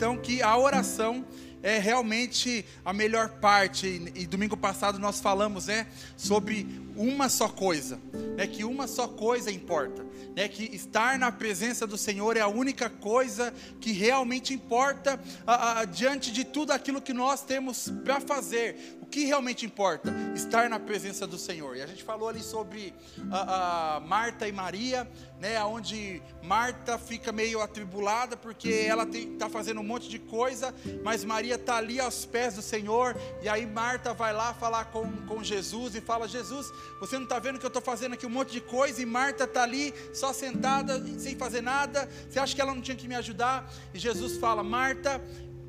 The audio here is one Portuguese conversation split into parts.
então que a oração é realmente a melhor parte. E, domingo passado nós falamos, né, sobre uma só coisa, né, que uma só coisa importa, né, que estar na presença do Senhor é a única coisa que realmente importa a, a, diante de tudo aquilo que nós temos para fazer que realmente importa? Estar na presença do Senhor. E a gente falou ali sobre a, a Marta e Maria, né, onde Marta fica meio atribulada porque ela está fazendo um monte de coisa, mas Maria está ali aos pés do Senhor. E aí Marta vai lá falar com, com Jesus e fala: Jesus, você não está vendo que eu estou fazendo aqui um monte de coisa e Marta está ali só sentada, sem fazer nada. Você acha que ela não tinha que me ajudar? E Jesus fala: Marta,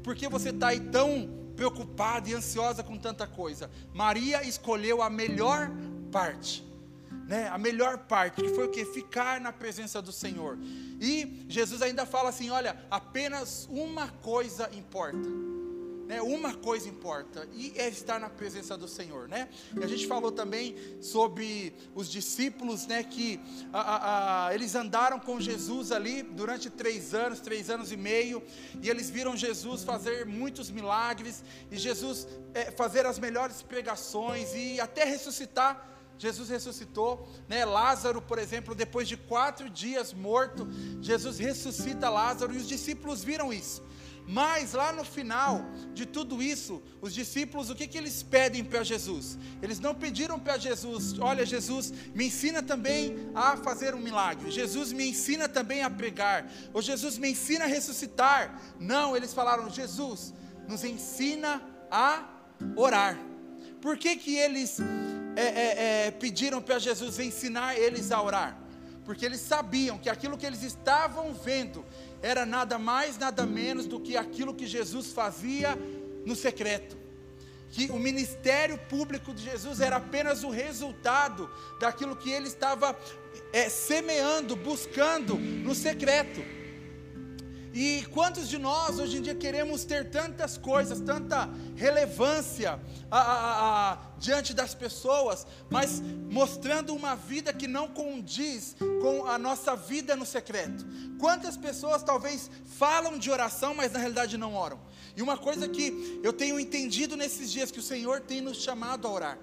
por que você está aí tão preocupada e ansiosa com tanta coisa. Maria escolheu a melhor parte. Né, a melhor parte, que foi o que? Ficar na presença do Senhor. E Jesus ainda fala assim: olha, apenas uma coisa importa né? Uma coisa importa e é estar na presença do Senhor, né? E a gente falou também sobre os discípulos, né? Que a, a, eles andaram com Jesus ali durante três anos, três anos e meio, e eles viram Jesus fazer muitos milagres e Jesus é, fazer as melhores pregações e até ressuscitar. Jesus ressuscitou, né? Lázaro, por exemplo, depois de quatro dias morto, Jesus ressuscita Lázaro e os discípulos viram isso. Mas lá no final de tudo isso, os discípulos, o que, que eles pedem para Jesus? Eles não pediram para Jesus, olha, Jesus, me ensina também a fazer um milagre. Jesus me ensina também a pregar. Ou Jesus me ensina a ressuscitar. Não, eles falaram, Jesus, nos ensina a orar. Por que, que eles é, é, é, pediram para Jesus ensinar eles a orar? Porque eles sabiam que aquilo que eles estavam vendo era nada mais, nada menos do que aquilo que Jesus fazia no secreto. Que o ministério público de Jesus era apenas o resultado daquilo que ele estava é, semeando, buscando no secreto. E quantos de nós hoje em dia queremos ter tantas coisas, tanta relevância a, a, a, diante das pessoas, mas mostrando uma vida que não condiz com a nossa vida no secreto? Quantas pessoas talvez falam de oração, mas na realidade não oram? E uma coisa que eu tenho entendido nesses dias que o Senhor tem nos chamado a orar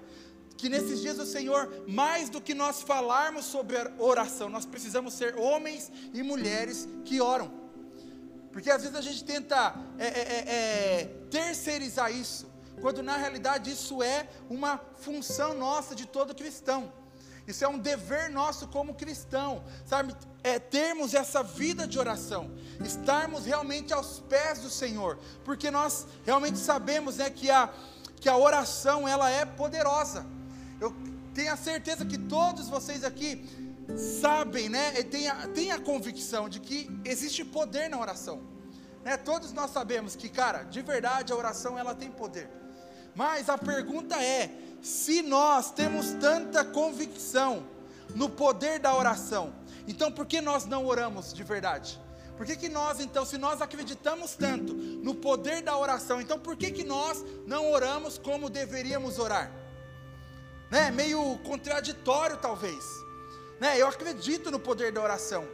que nesses dias o Senhor, mais do que nós falarmos sobre oração, nós precisamos ser homens e mulheres que oram. Porque às vezes a gente tenta é, é, é, é, terceirizar isso, quando na realidade isso é uma função nossa de todo cristão. Isso é um dever nosso como cristão, sabe? É termos essa vida de oração, estarmos realmente aos pés do Senhor, porque nós realmente sabemos, né, que a que a oração ela é poderosa. Eu tenho a certeza que todos vocês aqui sabem, né, tem a, tem a convicção de que existe poder na oração. Né? Todos nós sabemos que, cara, de verdade a oração ela tem poder. Mas a pergunta é: se nós temos tanta convicção no poder da oração, então por que nós não oramos de verdade? Por que, que nós, então, se nós acreditamos tanto no poder da oração, então por que, que nós não oramos como deveríamos orar? Né? Meio contraditório, talvez. Né? Eu acredito no poder da oração.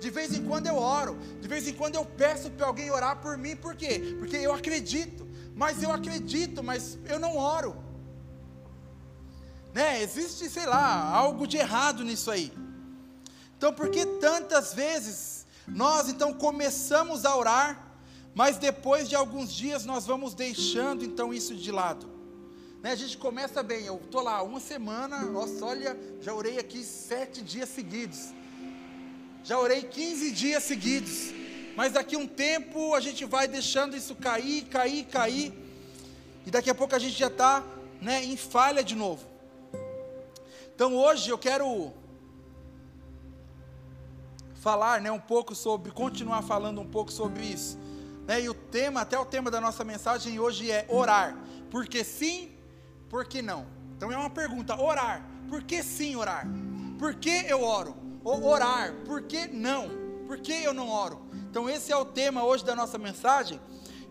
De vez em quando eu oro, de vez em quando eu peço para alguém orar por mim, por quê? Porque eu acredito, mas eu acredito, mas eu não oro. Né? Existe, sei lá, algo de errado nisso aí. Então, por que tantas vezes nós então começamos a orar, mas depois de alguns dias nós vamos deixando então isso de lado? Né, a gente começa bem, eu estou lá uma semana, nossa, olha, já orei aqui sete dias seguidos. Já orei 15 dias seguidos. Mas daqui um tempo a gente vai deixando isso cair, cair, cair. E daqui a pouco a gente já está né, em falha de novo. Então hoje eu quero falar né, um pouco sobre, continuar falando um pouco sobre isso. Né, e o tema, até o tema da nossa mensagem hoje é orar. Porque sim por que não? Então é uma pergunta: orar. Por que sim orar? Por que eu oro? Ou orar. Por que não? Por que eu não oro? Então esse é o tema hoje da nossa mensagem.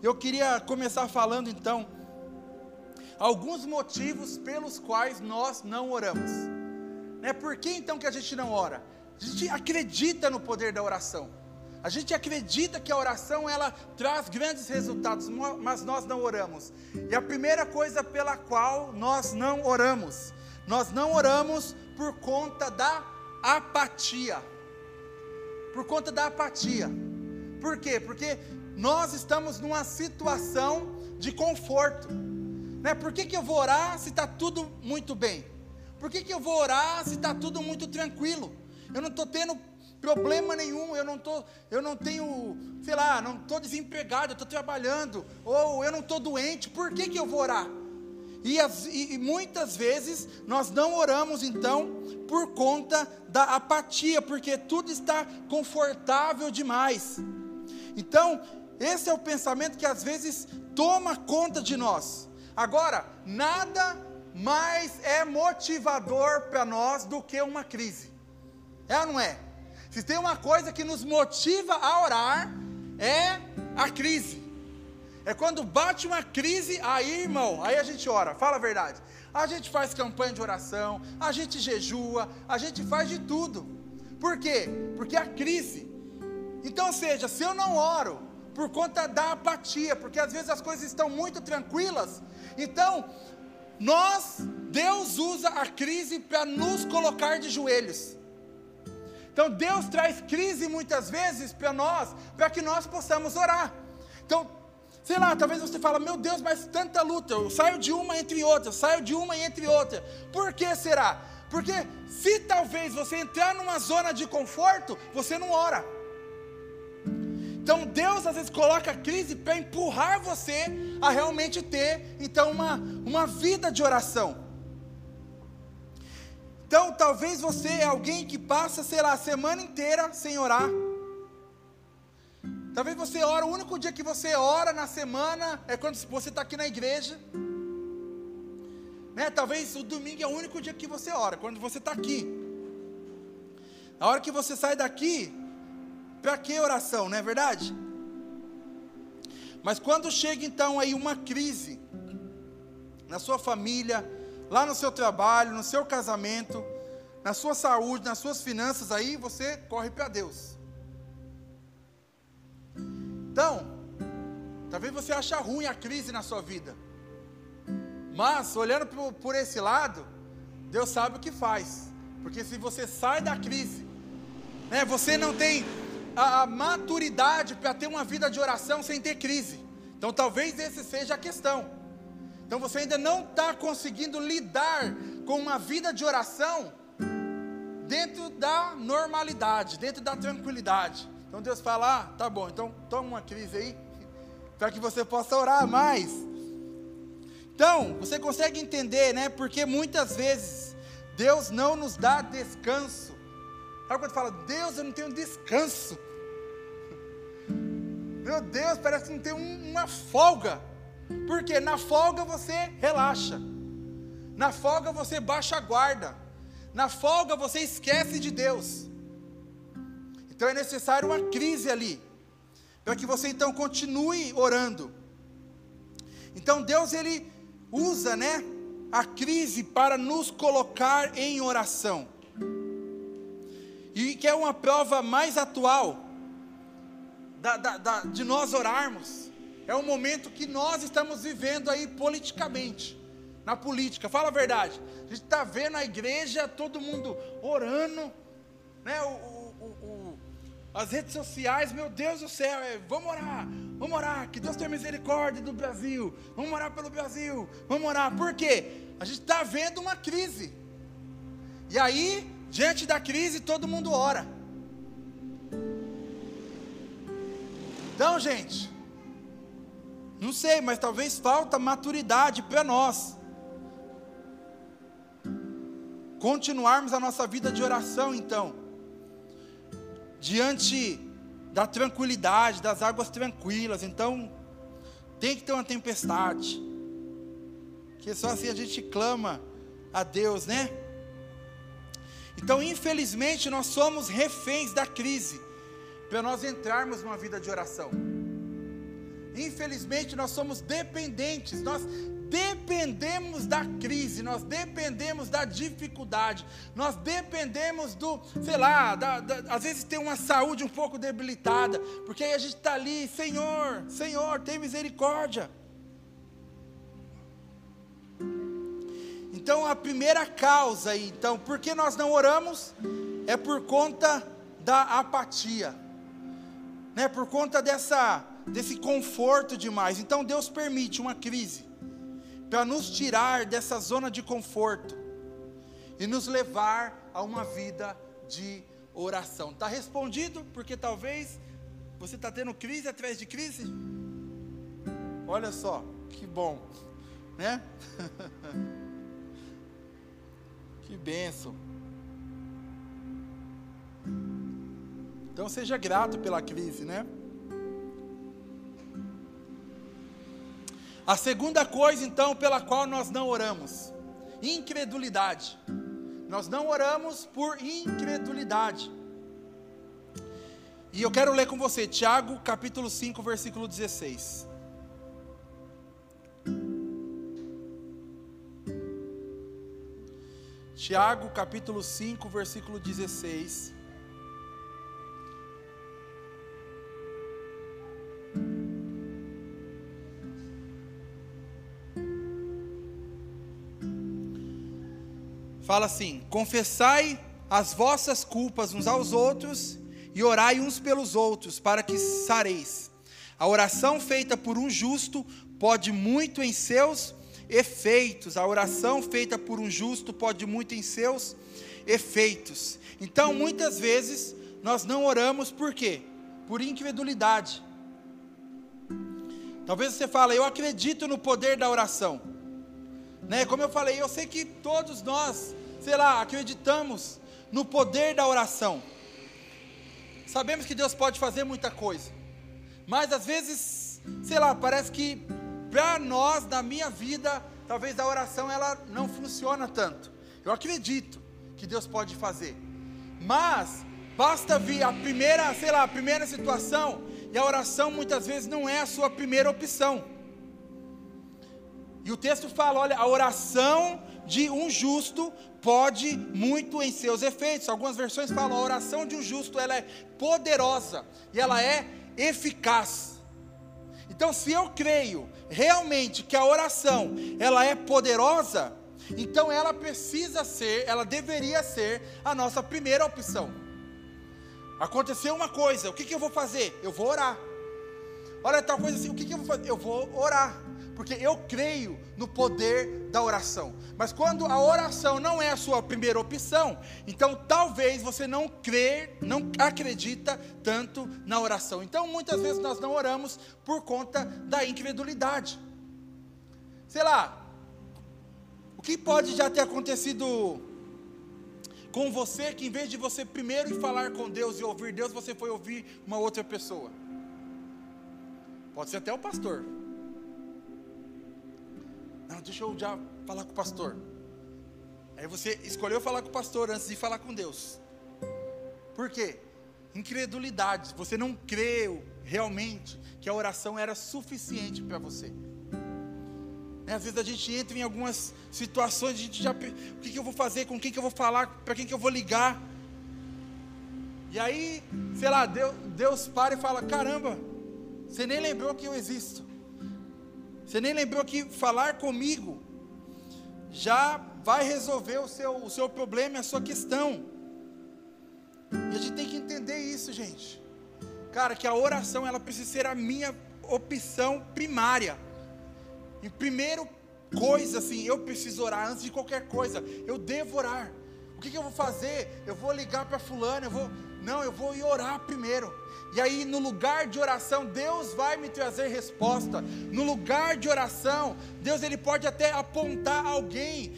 Eu queria começar falando então alguns motivos pelos quais nós não oramos. Né? Por que então que a gente não ora? A gente acredita no poder da oração. A gente acredita que a oração ela traz grandes resultados, mas nós não oramos. E a primeira coisa pela qual nós não oramos, nós não oramos por conta da apatia. Por conta da apatia. Por quê? Porque nós estamos numa situação de conforto. Né? Por que, que eu vou orar se está tudo muito bem? Por que, que eu vou orar se está tudo muito tranquilo? Eu não estou tendo problema nenhum, eu não tô, eu não tenho, sei lá, não estou desempregado, eu estou trabalhando, ou eu não estou doente, por que, que eu vou orar? E, as, e, e, muitas vezes nós não oramos então por conta da apatia, porque tudo está confortável demais. Então, esse é o pensamento que às vezes toma conta de nós. Agora, nada mais é motivador para nós do que uma crise. É ou não é? Se tem uma coisa que nos motiva a orar, é a crise. É quando bate uma crise, aí, irmão, aí a gente ora, fala a verdade. A gente faz campanha de oração, a gente jejua, a gente faz de tudo. Por quê? Porque a crise. Então, seja, se eu não oro por conta da apatia, porque às vezes as coisas estão muito tranquilas, então nós, Deus usa a crise para nos colocar de joelhos. Então Deus traz crise muitas vezes para nós, para que nós possamos orar. Então, sei lá, talvez você fala, meu Deus, mas tanta luta, eu saio de uma entre outra, saio de uma entre outra. Por que será? Porque se talvez você entrar numa zona de conforto, você não ora. Então Deus às vezes coloca a crise para empurrar você a realmente ter então uma, uma vida de oração. Então, talvez você é alguém que passa, sei lá, a semana inteira sem orar. Talvez você ora, o único dia que você ora na semana é quando você está aqui na igreja. Né? Talvez o domingo é o único dia que você ora, quando você está aqui. A hora que você sai daqui, para que oração, não é verdade? Mas quando chega então aí uma crise na sua família, lá no seu trabalho, no seu casamento, na sua saúde, nas suas finanças, aí você corre para Deus. Então, talvez você ache ruim a crise na sua vida. Mas, olhando por, por esse lado, Deus sabe o que faz. Porque se você sai da crise, né, você não tem a, a maturidade para ter uma vida de oração sem ter crise. Então, talvez esse seja a questão. Então você ainda não está conseguindo lidar com uma vida de oração dentro da normalidade, dentro da tranquilidade. Então Deus fala: ah, tá bom, então toma uma crise aí, para que você possa orar mais. Então, você consegue entender, né? Porque muitas vezes Deus não nos dá descanso. Sabe quando fala, Deus, eu não tenho descanso. Meu Deus, parece que não tem uma folga. Porque na folga você relaxa. Na folga você baixa a guarda. Na folga você esquece de Deus. Então é necessário uma crise ali. Para que você então continue orando. Então Deus ele usa, né, a crise para nos colocar em oração. E que é uma prova mais atual da, da, da, de nós orarmos é o momento que nós estamos vivendo aí politicamente, na política. Fala a verdade. A gente está vendo a igreja, todo mundo orando, né? O, o, o, as redes sociais, meu Deus do céu, é, vamos orar, vamos orar, que Deus tenha misericórdia do Brasil, vamos orar pelo Brasil, vamos orar. Por quê? A gente está vendo uma crise. E aí, diante da crise, todo mundo ora. Então, gente, não sei, mas talvez falta maturidade para nós. Continuarmos a nossa vida de oração, então. Diante da tranquilidade, das águas tranquilas. Então, tem que ter uma tempestade. Que só assim a gente clama a Deus, né? Então, infelizmente, nós somos reféns da crise para nós entrarmos numa vida de oração. Infelizmente, nós somos dependentes, nós dependemos da crise, nós dependemos da dificuldade, nós dependemos do, sei lá, da, da, às vezes tem uma saúde um pouco debilitada, porque aí a gente está ali, Senhor, Senhor, tem misericórdia. Então a primeira causa, então, por que nós não oramos? É por conta da apatia, né? Por conta dessa desse conforto demais. Então Deus permite uma crise para nos tirar dessa zona de conforto e nos levar a uma vida de oração. Está respondido? Porque talvez você está tendo crise atrás de crise. Olha só, que bom, né? que benção. Então seja grato pela crise, né? A segunda coisa, então, pela qual nós não oramos, incredulidade. Nós não oramos por incredulidade. E eu quero ler com você, Tiago capítulo 5, versículo 16. Tiago capítulo 5, versículo 16. Fala assim: confessai as vossas culpas uns aos outros e orai uns pelos outros, para que sareis. A oração feita por um justo pode muito em seus efeitos. A oração feita por um justo pode muito em seus efeitos. Então, muitas vezes, nós não oramos por quê? Por incredulidade. Talvez você fale, eu acredito no poder da oração. Né? Como eu falei, eu sei que todos nós sei lá, acreditamos no poder da oração. Sabemos que Deus pode fazer muita coisa, mas às vezes, sei lá, parece que para nós, na minha vida, talvez a oração ela não funciona tanto. Eu acredito que Deus pode fazer, mas basta vir a primeira, sei lá, a primeira situação e a oração muitas vezes não é a sua primeira opção. E o texto fala: olha, a oração de um justo pode muito em seus efeitos. Algumas versões falam a oração de um justo ela é poderosa e ela é eficaz. Então, se eu creio realmente que a oração ela é poderosa, então ela precisa ser, ela deveria ser a nossa primeira opção. Aconteceu uma coisa, o que, que eu vou fazer? Eu vou orar. Olha tal coisa assim, o que, que eu vou fazer? Eu vou orar porque eu creio no poder da oração. Mas quando a oração não é a sua primeira opção, então talvez você não crê, não acredita tanto na oração. Então muitas vezes nós não oramos por conta da incredulidade. Sei lá, o que pode já ter acontecido com você que em vez de você primeiro ir falar com Deus e ouvir Deus, você foi ouvir uma outra pessoa? Pode ser até o pastor. Não, deixa eu já falar com o pastor. Aí você escolheu falar com o pastor antes de falar com Deus. Por quê? Incredulidade. Você não creu realmente que a oração era suficiente para você. Né, às vezes a gente entra em algumas situações, a gente já. O que, que eu vou fazer? Com quem que eu vou falar? Para quem que eu vou ligar? E aí, sei lá, Deus, Deus para e fala: caramba, você nem lembrou que eu existo. Você nem lembrou que falar comigo já vai resolver o seu, o seu problema e a sua questão. E a gente tem que entender isso, gente. Cara, que a oração ela precisa ser a minha opção primária. Em primeiro coisa, assim, eu preciso orar antes de qualquer coisa. Eu devo orar. O que, que eu vou fazer? Eu vou ligar para fulano, eu vou. Não, eu vou ir orar primeiro. E aí, no lugar de oração, Deus vai me trazer resposta. No lugar de oração, Deus ele pode até apontar alguém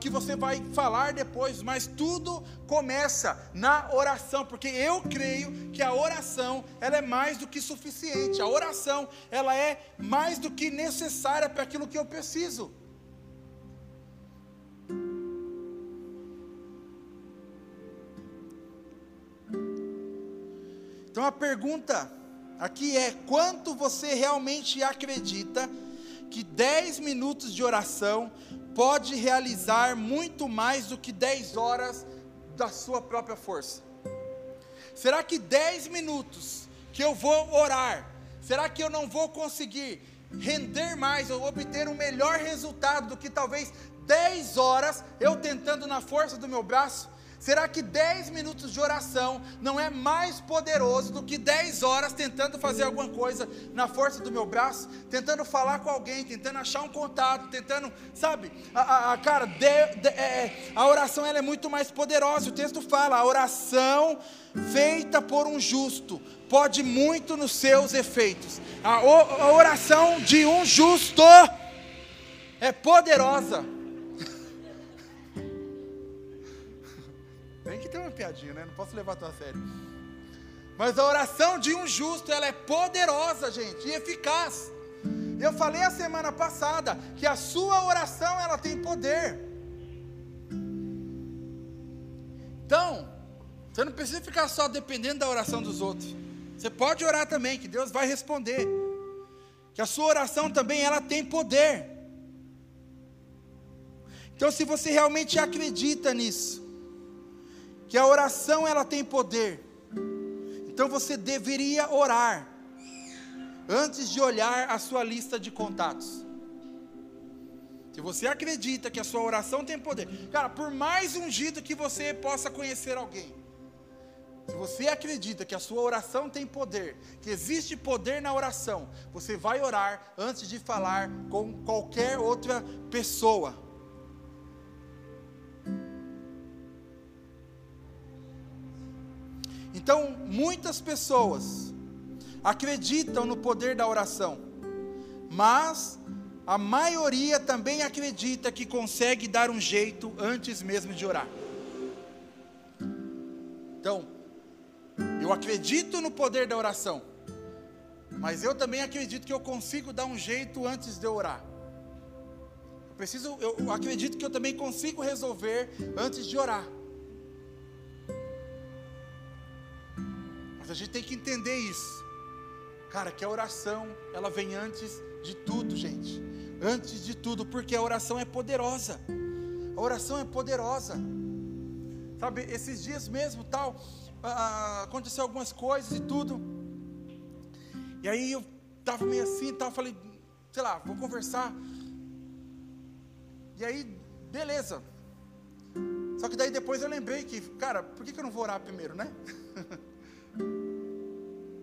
que você vai falar depois, mas tudo começa na oração, porque eu creio que a oração ela é mais do que suficiente. A oração ela é mais do que necessária para aquilo que eu preciso. Então a pergunta aqui é: quanto você realmente acredita que 10 minutos de oração pode realizar muito mais do que 10 horas da sua própria força? Será que 10 minutos que eu vou orar, será que eu não vou conseguir render mais ou obter um melhor resultado do que talvez 10 horas eu tentando na força do meu braço? Será que 10 minutos de oração não é mais poderoso do que 10 horas tentando fazer alguma coisa na força do meu braço, tentando falar com alguém, tentando achar um contato, tentando, sabe? A, a, a cara, de, de, é, a oração ela é muito mais poderosa. O texto fala: a oração feita por um justo pode muito nos seus efeitos. A, a oração de um justo é poderosa. Que ter uma piadinha, né? Não posso levar tão a sério. Mas a oração de um justo, ela é poderosa, gente, e eficaz. Eu falei a semana passada que a sua oração, ela tem poder. Então, você não precisa ficar só dependendo da oração dos outros. Você pode orar também, que Deus vai responder. Que a sua oração também ela tem poder. Então, se você realmente acredita nisso, que a oração ela tem poder. Então você deveria orar antes de olhar a sua lista de contatos. Se você acredita que a sua oração tem poder, cara, por mais ungido que você possa conhecer alguém, se você acredita que a sua oração tem poder, que existe poder na oração, você vai orar antes de falar com qualquer outra pessoa. Então, muitas pessoas acreditam no poder da oração, mas a maioria também acredita que consegue dar um jeito antes mesmo de orar. Então, eu acredito no poder da oração, mas eu também acredito que eu consigo dar um jeito antes de orar. Preciso, eu acredito que eu também consigo resolver antes de orar. A gente tem que entender isso. Cara, que a oração, ela vem antes de tudo, gente. Antes de tudo, porque a oração é poderosa. A oração é poderosa. Sabe, esses dias mesmo, tal, ah, aconteceu algumas coisas e tudo. E aí eu tava meio assim, tal, falei, sei lá, vou conversar. E aí, beleza. Só que daí depois eu lembrei que, cara, por que, que eu não vou orar primeiro, né?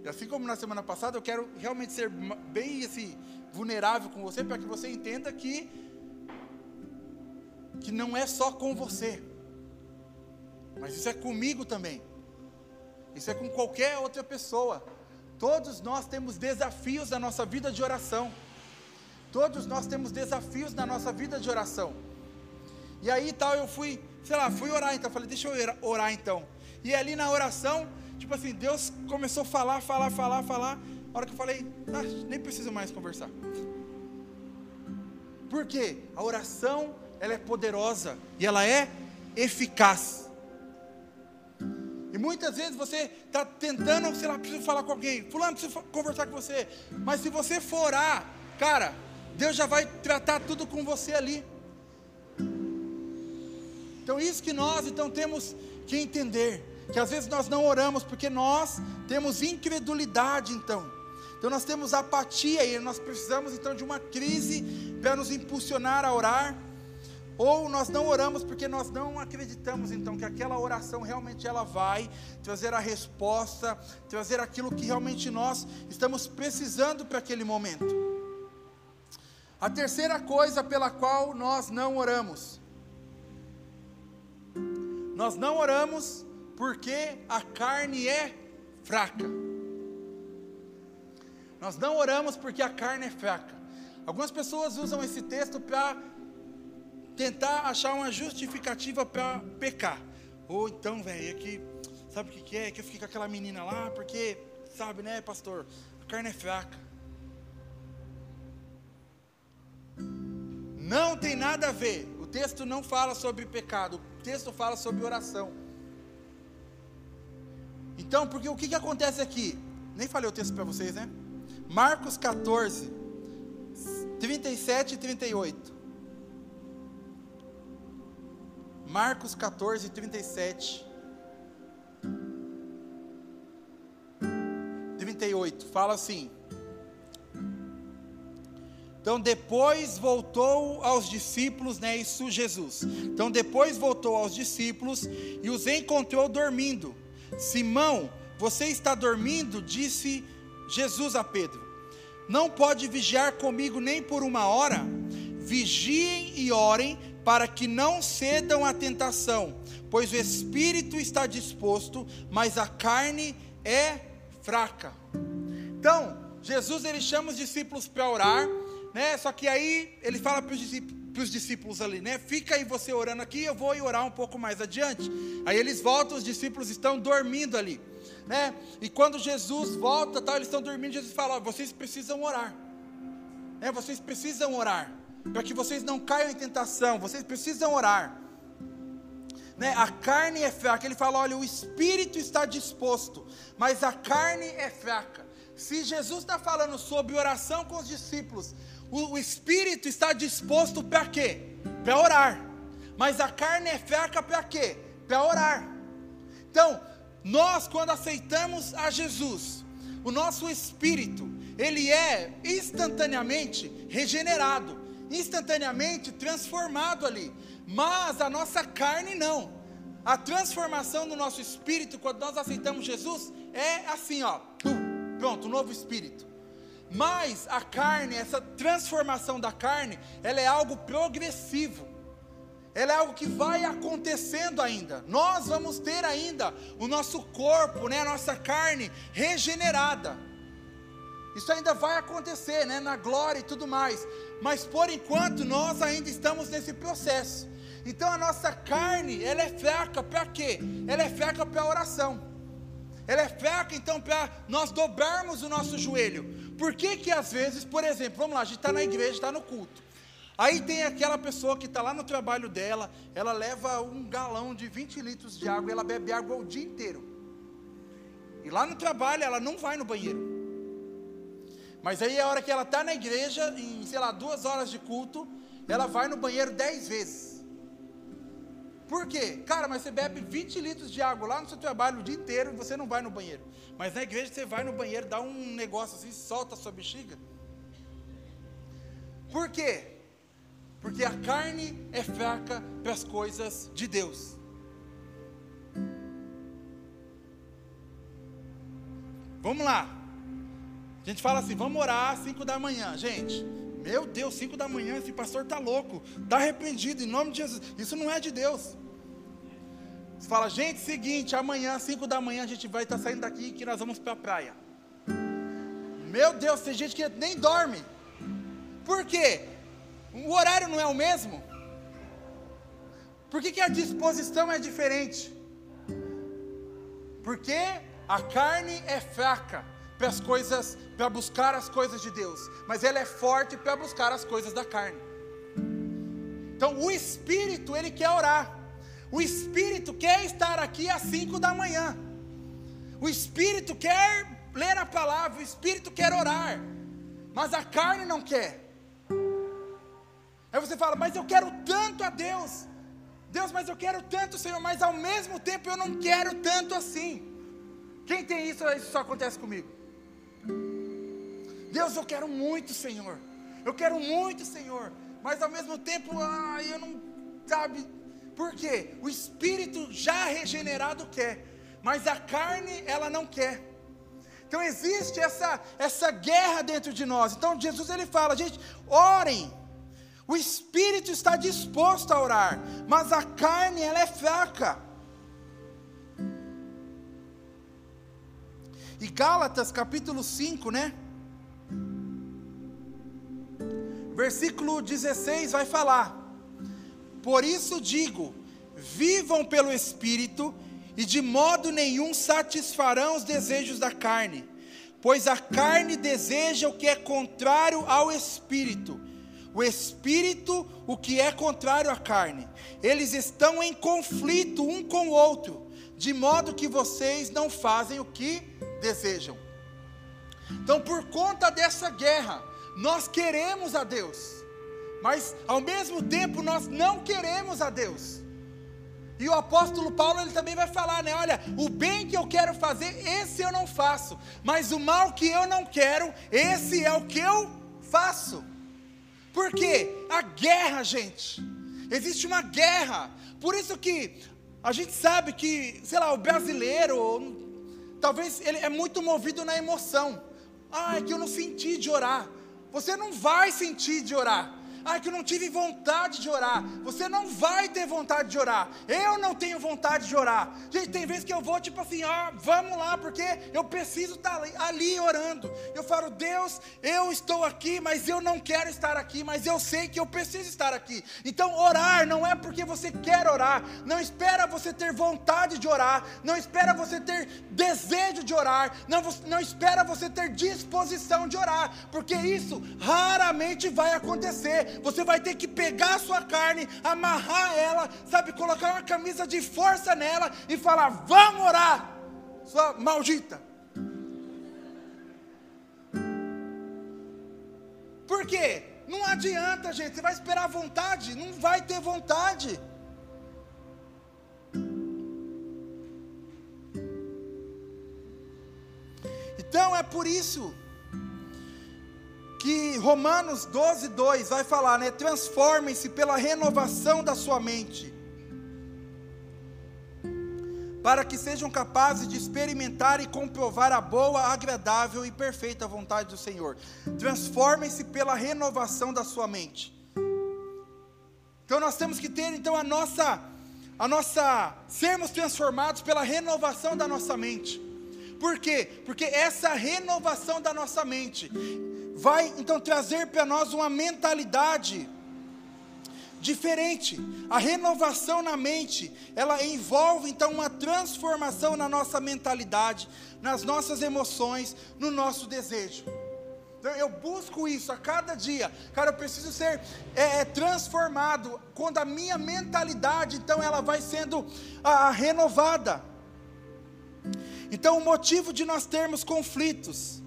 Assim como na semana passada, eu quero realmente ser bem assim, vulnerável com você, para que você entenda que, que não é só com você, mas isso é comigo também, isso é com qualquer outra pessoa. Todos nós temos desafios na nossa vida de oração. Todos nós temos desafios na nossa vida de oração. E aí tal, eu fui, sei lá, fui orar então, falei, deixa eu orar então. E ali na oração, Tipo assim, Deus começou a falar, falar, falar, falar. A hora que eu falei, ah, nem preciso mais conversar. Por quê? A oração, ela é poderosa e ela é eficaz. E muitas vezes você está tentando, sei lá, preciso falar com alguém, fulano, preciso conversar com você. Mas se você for orar, cara, Deus já vai tratar tudo com você ali. Então isso que nós então temos que entender que às vezes nós não oramos porque nós temos incredulidade, então. Então nós temos apatia e nós precisamos então de uma crise para nos impulsionar a orar. Ou nós não oramos porque nós não acreditamos então que aquela oração realmente ela vai trazer a resposta, trazer aquilo que realmente nós estamos precisando para aquele momento. A terceira coisa pela qual nós não oramos. Nós não oramos porque a carne é fraca. Nós não oramos porque a carne é fraca. Algumas pessoas usam esse texto para tentar achar uma justificativa para pecar. Ou então, velho, é que, sabe o que, que é? é? Que eu fiquei com aquela menina lá, porque, sabe, né, pastor? A carne é fraca. Não tem nada a ver. O texto não fala sobre pecado, o texto fala sobre oração. Então, porque o que, que acontece aqui? Nem falei o texto para vocês, né? Marcos 14, 37 e 38. Marcos 14, 37. 38. Fala assim. Então depois voltou aos discípulos, né? Isso Jesus. Então depois voltou aos discípulos e os encontrou dormindo. Simão, você está dormindo? Disse Jesus a Pedro. Não pode vigiar comigo nem por uma hora? Vigiem e orem para que não cedam à tentação, pois o espírito está disposto, mas a carne é fraca. Então, Jesus ele chama os discípulos para orar, né? Só que aí ele fala para os discípulos, discípulos ali, né? Fica aí você orando aqui, eu vou orar um pouco mais adiante. Aí eles voltam, os discípulos estão dormindo ali né? E quando Jesus volta, tal, eles estão dormindo, Jesus fala: vocês precisam orar, né? Vocês precisam orar para que vocês não caiam em tentação. Vocês precisam orar. Né? A carne é fraca. Ele fala: olha, o espírito está disposto, mas a carne é fraca. Se Jesus está falando sobre oração com os discípulos, o, o espírito está disposto para quê? Para orar. Mas a carne é fraca para quê? Para orar. Então, nós, quando aceitamos a Jesus, o nosso espírito, ele é instantaneamente regenerado, instantaneamente transformado ali, mas a nossa carne não. A transformação do nosso espírito, quando nós aceitamos Jesus, é assim, ó, pronto, novo espírito. Mas a carne, essa transformação da carne, ela é algo progressivo ela é algo que vai acontecendo ainda. Nós vamos ter ainda o nosso corpo, né, a nossa carne regenerada. Isso ainda vai acontecer, né, na glória e tudo mais. Mas por enquanto nós ainda estamos nesse processo. Então a nossa carne, ela é fraca para quê? Ela é fraca para oração. Ela é fraca então para nós dobrarmos o nosso joelho. Por que que às vezes, por exemplo, vamos lá, a gente está na igreja, está no culto. Aí tem aquela pessoa que está lá no trabalho dela, ela leva um galão de 20 litros de água e ela bebe água o dia inteiro. E lá no trabalho ela não vai no banheiro. Mas aí a hora que ela está na igreja, em, sei lá, duas horas de culto, ela vai no banheiro dez vezes. Por quê? Cara, mas você bebe 20 litros de água lá no seu trabalho o dia inteiro e você não vai no banheiro. Mas na igreja você vai no banheiro, dá um negócio assim, solta a sua bexiga. Por quê? porque a carne é fraca para as coisas de Deus. Vamos lá. A gente fala assim, vamos orar às 5 da manhã. Gente, meu Deus, 5 da manhã, esse pastor está louco, está arrependido, em nome de Jesus. Isso não é de Deus. Você fala, gente, seguinte, amanhã, 5 da manhã, a gente vai estar tá saindo daqui que nós vamos para a praia. Meu Deus, tem gente que nem dorme. Por quê? O horário não é o mesmo? Por que, que a disposição é diferente? Porque a carne é fraca para as coisas, para buscar as coisas de Deus, mas ela é forte para buscar as coisas da carne. Então o espírito ele quer orar. O espírito quer estar aqui às 5 da manhã. O espírito quer ler a palavra, o espírito quer orar. Mas a carne não quer. Aí você fala, mas eu quero tanto a Deus. Deus, mas eu quero tanto, Senhor, mas ao mesmo tempo eu não quero tanto assim. Quem tem isso, isso só acontece comigo. Deus, eu quero muito, Senhor. Eu quero muito, Senhor. Mas ao mesmo tempo, ah, eu não, sabe. Por quê? O espírito já regenerado quer, mas a carne, ela não quer. Então existe essa, essa guerra dentro de nós. Então Jesus ele fala, gente, orem o espírito está disposto a orar, mas a carne ela é fraca. E Gálatas capítulo 5, né? Versículo 16 vai falar: Por isso digo, vivam pelo espírito e de modo nenhum satisfarão os desejos da carne, pois a carne deseja o que é contrário ao espírito o espírito, o que é contrário à carne. Eles estão em conflito um com o outro, de modo que vocês não fazem o que desejam. Então, por conta dessa guerra, nós queremos a Deus, mas ao mesmo tempo nós não queremos a Deus. E o apóstolo Paulo ele também vai falar, né? Olha, o bem que eu quero fazer, esse eu não faço, mas o mal que eu não quero, esse é o que eu faço. Por quê? A guerra, gente. Existe uma guerra. Por isso que a gente sabe que, sei lá, o brasileiro, talvez ele é muito movido na emoção. Ah, é que eu não senti de orar. Você não vai sentir de orar. Ai, que eu não tive vontade de orar. Você não vai ter vontade de orar. Eu não tenho vontade de orar. Gente, tem vezes que eu vou tipo assim, ó, vamos lá, porque eu preciso estar ali, ali orando. Eu falo, Deus, eu estou aqui, mas eu não quero estar aqui, mas eu sei que eu preciso estar aqui. Então, orar não é porque você quer orar. Não espera você ter vontade de orar. Não espera você ter desejo de orar. Não, não espera você ter disposição de orar, porque isso raramente vai acontecer você vai ter que pegar a sua carne, amarrar ela, sabe, colocar uma camisa de força nela e falar: vamos orar, sua maldita. Por quê? Não adianta, gente, você vai esperar vontade, não vai ter vontade. Então é por isso que Romanos 12, 2 vai falar, né? Transformem-se pela renovação da sua mente, para que sejam capazes de experimentar e comprovar a boa, agradável e perfeita vontade do Senhor. Transformem-se pela renovação da sua mente. Então nós temos que ter então a nossa a nossa sermos transformados pela renovação da nossa mente. Por quê? Porque essa renovação da nossa mente vai então trazer para nós uma mentalidade diferente. A renovação na mente, ela envolve então uma transformação na nossa mentalidade, nas nossas emoções, no nosso desejo. Então, eu busco isso a cada dia. Cara, eu preciso ser é, é transformado. Quando a minha mentalidade, então, ela vai sendo a, a renovada. Então, o motivo de nós termos conflitos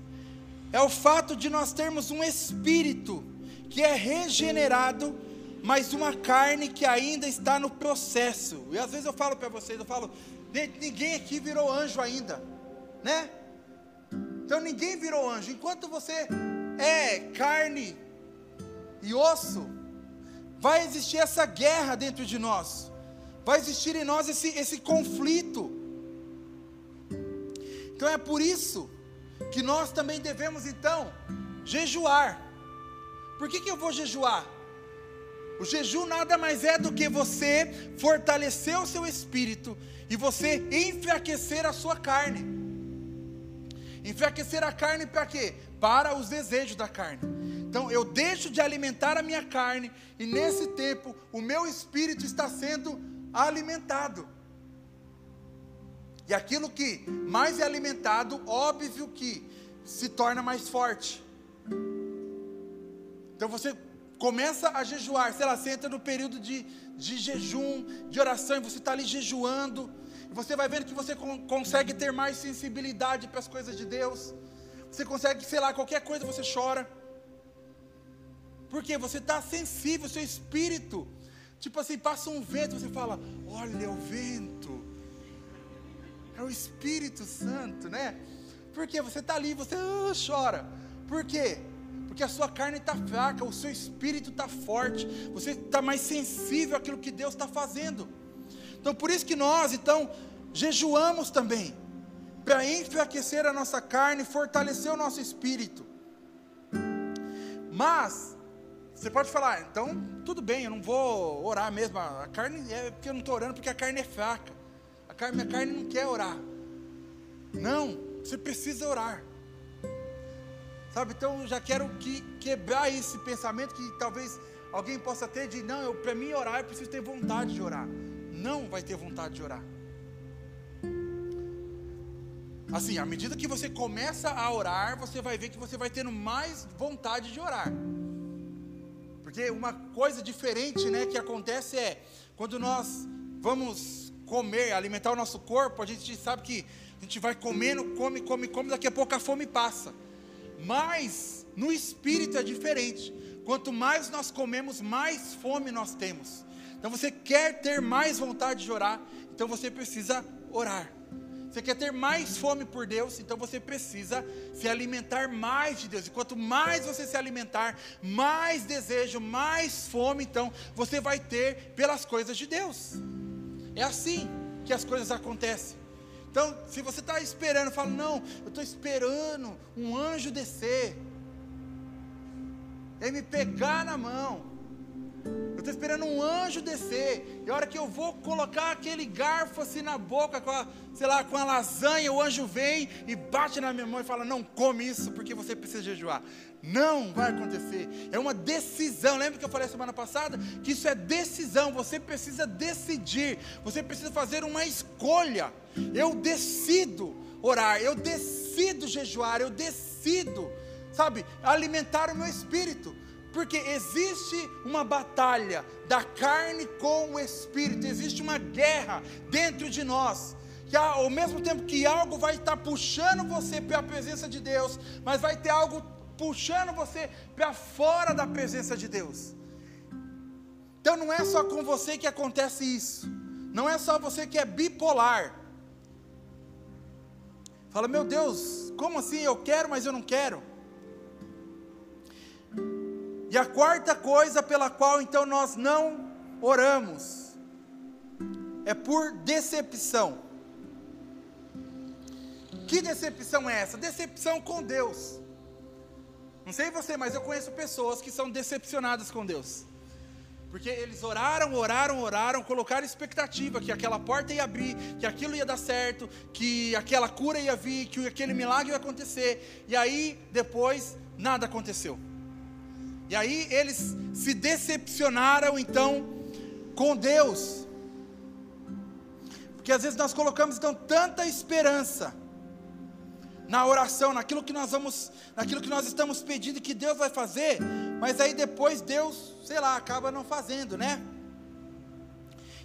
é o fato de nós termos um espírito que é regenerado, mas uma carne que ainda está no processo. E às vezes eu falo para vocês, eu falo, ninguém aqui virou anjo ainda, né? Então ninguém virou anjo. Enquanto você é carne e osso, vai existir essa guerra dentro de nós. Vai existir em nós esse, esse conflito. Então é por isso que nós também devemos então jejuar. Por que, que eu vou jejuar? O jejum nada mais é do que você fortalecer o seu espírito e você enfraquecer a sua carne. Enfraquecer a carne para quê? Para os desejos da carne. Então eu deixo de alimentar a minha carne e nesse tempo o meu espírito está sendo alimentado. E aquilo que mais é alimentado, óbvio que se torna mais forte. Então você começa a jejuar, sei lá, você entra no período de, de jejum, de oração, e você está ali jejuando, e você vai vendo que você consegue ter mais sensibilidade para as coisas de Deus, você consegue, sei lá, qualquer coisa você chora, porque você está sensível, seu espírito, tipo assim, passa um vento, você fala: Olha o vento, é o Espírito Santo, né? Porque você está ali, você uh, chora. Por quê? Porque a sua carne está fraca, o seu espírito está forte, você está mais sensível àquilo que Deus está fazendo. Então, por isso que nós, então, jejuamos também, para enfraquecer a nossa carne, fortalecer o nosso espírito. Mas, você pode falar, então, tudo bem, eu não vou orar mesmo, a carne é porque eu não estou orando, porque a carne é fraca carne, minha carne não quer orar. Não, você precisa orar. Sabe, então eu já quero que, quebrar esse pensamento que talvez alguém possa ter de não, para mim orar eu preciso ter vontade de orar. Não vai ter vontade de orar. Assim, à medida que você começa a orar, você vai ver que você vai tendo mais vontade de orar. Porque uma coisa diferente, né, que acontece é quando nós vamos comer, alimentar o nosso corpo, a gente sabe que a gente vai comendo, come, come, come, daqui a pouco a fome passa. Mas no espírito é diferente. Quanto mais nós comemos, mais fome nós temos. Então você quer ter mais vontade de orar, então você precisa orar. Você quer ter mais fome por Deus, então você precisa se alimentar mais de Deus. E quanto mais você se alimentar, mais desejo, mais fome, então você vai ter pelas coisas de Deus. É assim que as coisas acontecem. Então, se você está esperando, fala: Não, eu estou esperando um anjo descer, e me pegar na mão. Eu estou esperando um anjo descer. E a hora que eu vou colocar aquele garfo assim na boca, com a, sei lá, com a lasanha, o anjo vem e bate na minha mão e fala: Não come isso porque você precisa jejuar. Não vai acontecer. É uma decisão. Lembra que eu falei semana passada? Que isso é decisão. Você precisa decidir. Você precisa fazer uma escolha. Eu decido orar. Eu decido jejuar. Eu decido, sabe, alimentar o meu espírito. Porque existe uma batalha da carne com o espírito, existe uma guerra dentro de nós. Que ao mesmo tempo que algo vai estar puxando você para a presença de Deus, mas vai ter algo puxando você para fora da presença de Deus. Então não é só com você que acontece isso. Não é só você que é bipolar. Fala, meu Deus, como assim? Eu quero, mas eu não quero. E a quarta coisa pela qual então nós não oramos é por decepção. Que decepção é essa? Decepção com Deus. Não sei você, mas eu conheço pessoas que são decepcionadas com Deus. Porque eles oraram, oraram, oraram, colocaram expectativa que aquela porta ia abrir, que aquilo ia dar certo, que aquela cura ia vir, que aquele milagre ia acontecer. E aí, depois, nada aconteceu. E aí eles se decepcionaram então com Deus. Porque às vezes nós colocamos então tanta esperança na oração, naquilo que nós vamos, naquilo que nós estamos pedindo que Deus vai fazer, mas aí depois Deus, sei lá, acaba não fazendo, né?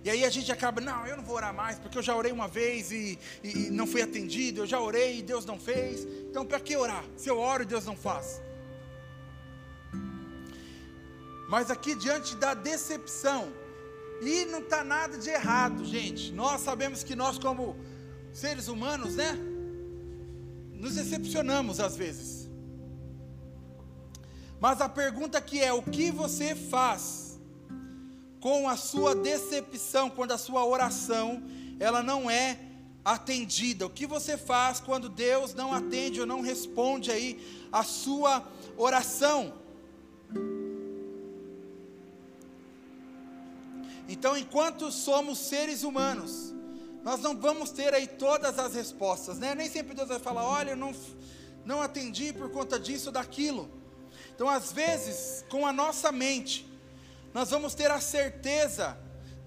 E aí a gente acaba, não, eu não vou orar mais, porque eu já orei uma vez e, e não fui atendido, eu já orei e Deus não fez. Então para que orar? Se eu oro e Deus não faz. Mas aqui diante da decepção, e não está nada de errado, gente. Nós sabemos que nós, como seres humanos, né? Nos decepcionamos às vezes. Mas a pergunta que é: o que você faz com a sua decepção quando a sua oração ela não é atendida? O que você faz quando Deus não atende ou não responde aí a sua oração? Então, enquanto somos seres humanos, nós não vamos ter aí todas as respostas, né? Nem sempre Deus vai falar, olha, eu não, não atendi por conta disso ou daquilo. Então, às vezes, com a nossa mente, nós vamos ter a certeza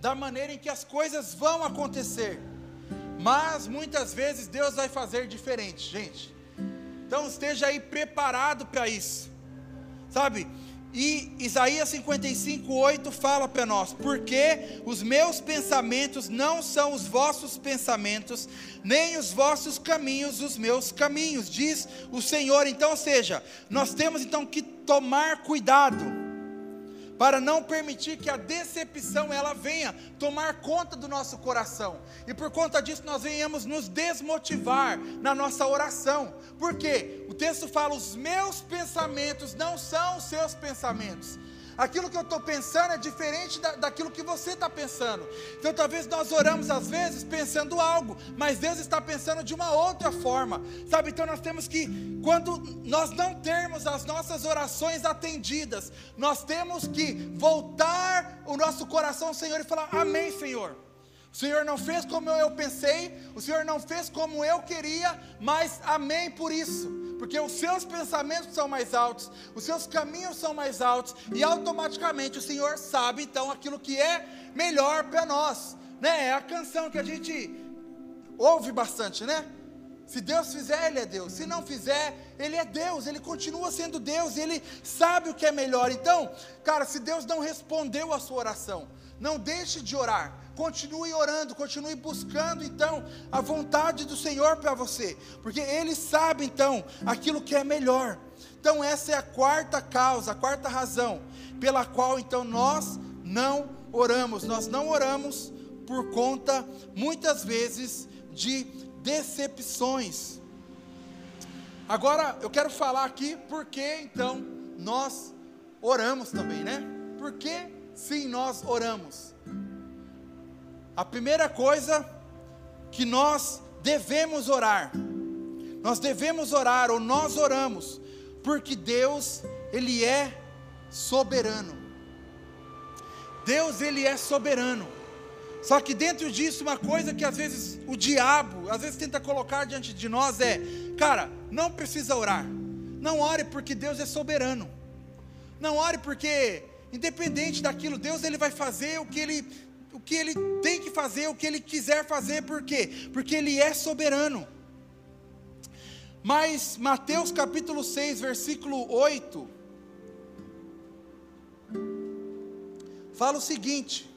da maneira em que as coisas vão acontecer. Mas muitas vezes Deus vai fazer diferente, gente. Então esteja aí preparado para isso. Sabe? E Isaías 55, 8 fala para nós: Porque os meus pensamentos não são os vossos pensamentos, nem os vossos caminhos os meus caminhos, diz o Senhor. Então, ou seja, nós temos então que tomar cuidado para não permitir que a decepção ela venha tomar conta do nosso coração. E por conta disso nós venhamos nos desmotivar na nossa oração. Por quê? O texto fala: "Os meus pensamentos não são os seus pensamentos". Aquilo que eu estou pensando é diferente da, daquilo que você está pensando. Então talvez nós oramos às vezes pensando algo, mas Deus está pensando de uma outra forma. Sabe? Então nós temos que, quando nós não termos as nossas orações atendidas, nós temos que voltar o nosso coração ao Senhor e falar: Amém, Senhor. O Senhor não fez como eu pensei, o Senhor não fez como eu queria, mas amém por isso porque os seus pensamentos são mais altos, os seus caminhos são mais altos, e automaticamente o Senhor sabe então aquilo que é melhor para nós, né? É a canção que a gente ouve bastante, né? Se Deus fizer, Ele é Deus. Se não fizer, Ele é Deus. Ele continua sendo Deus. Ele sabe o que é melhor. Então, cara, se Deus não respondeu a sua oração, não deixe de orar. Continue orando, continue buscando então a vontade do Senhor para você, porque Ele sabe então aquilo que é melhor. Então, essa é a quarta causa, a quarta razão pela qual então nós não oramos. Nós não oramos por conta, muitas vezes, de decepções. Agora, eu quero falar aqui porque então nós oramos também, né? Porque sim, nós oramos. A primeira coisa que nós devemos orar, nós devemos orar ou nós oramos, porque Deus, Ele é soberano. Deus, Ele é soberano. Só que dentro disso, uma coisa que às vezes o diabo, às vezes tenta colocar diante de nós é: cara, não precisa orar. Não ore porque Deus é soberano. Não ore porque, independente daquilo, Deus ele vai fazer o que ele, o que ele tem que fazer, o que ele quiser fazer, por quê? Porque ele é soberano. Mas Mateus capítulo 6, versículo 8, fala o seguinte: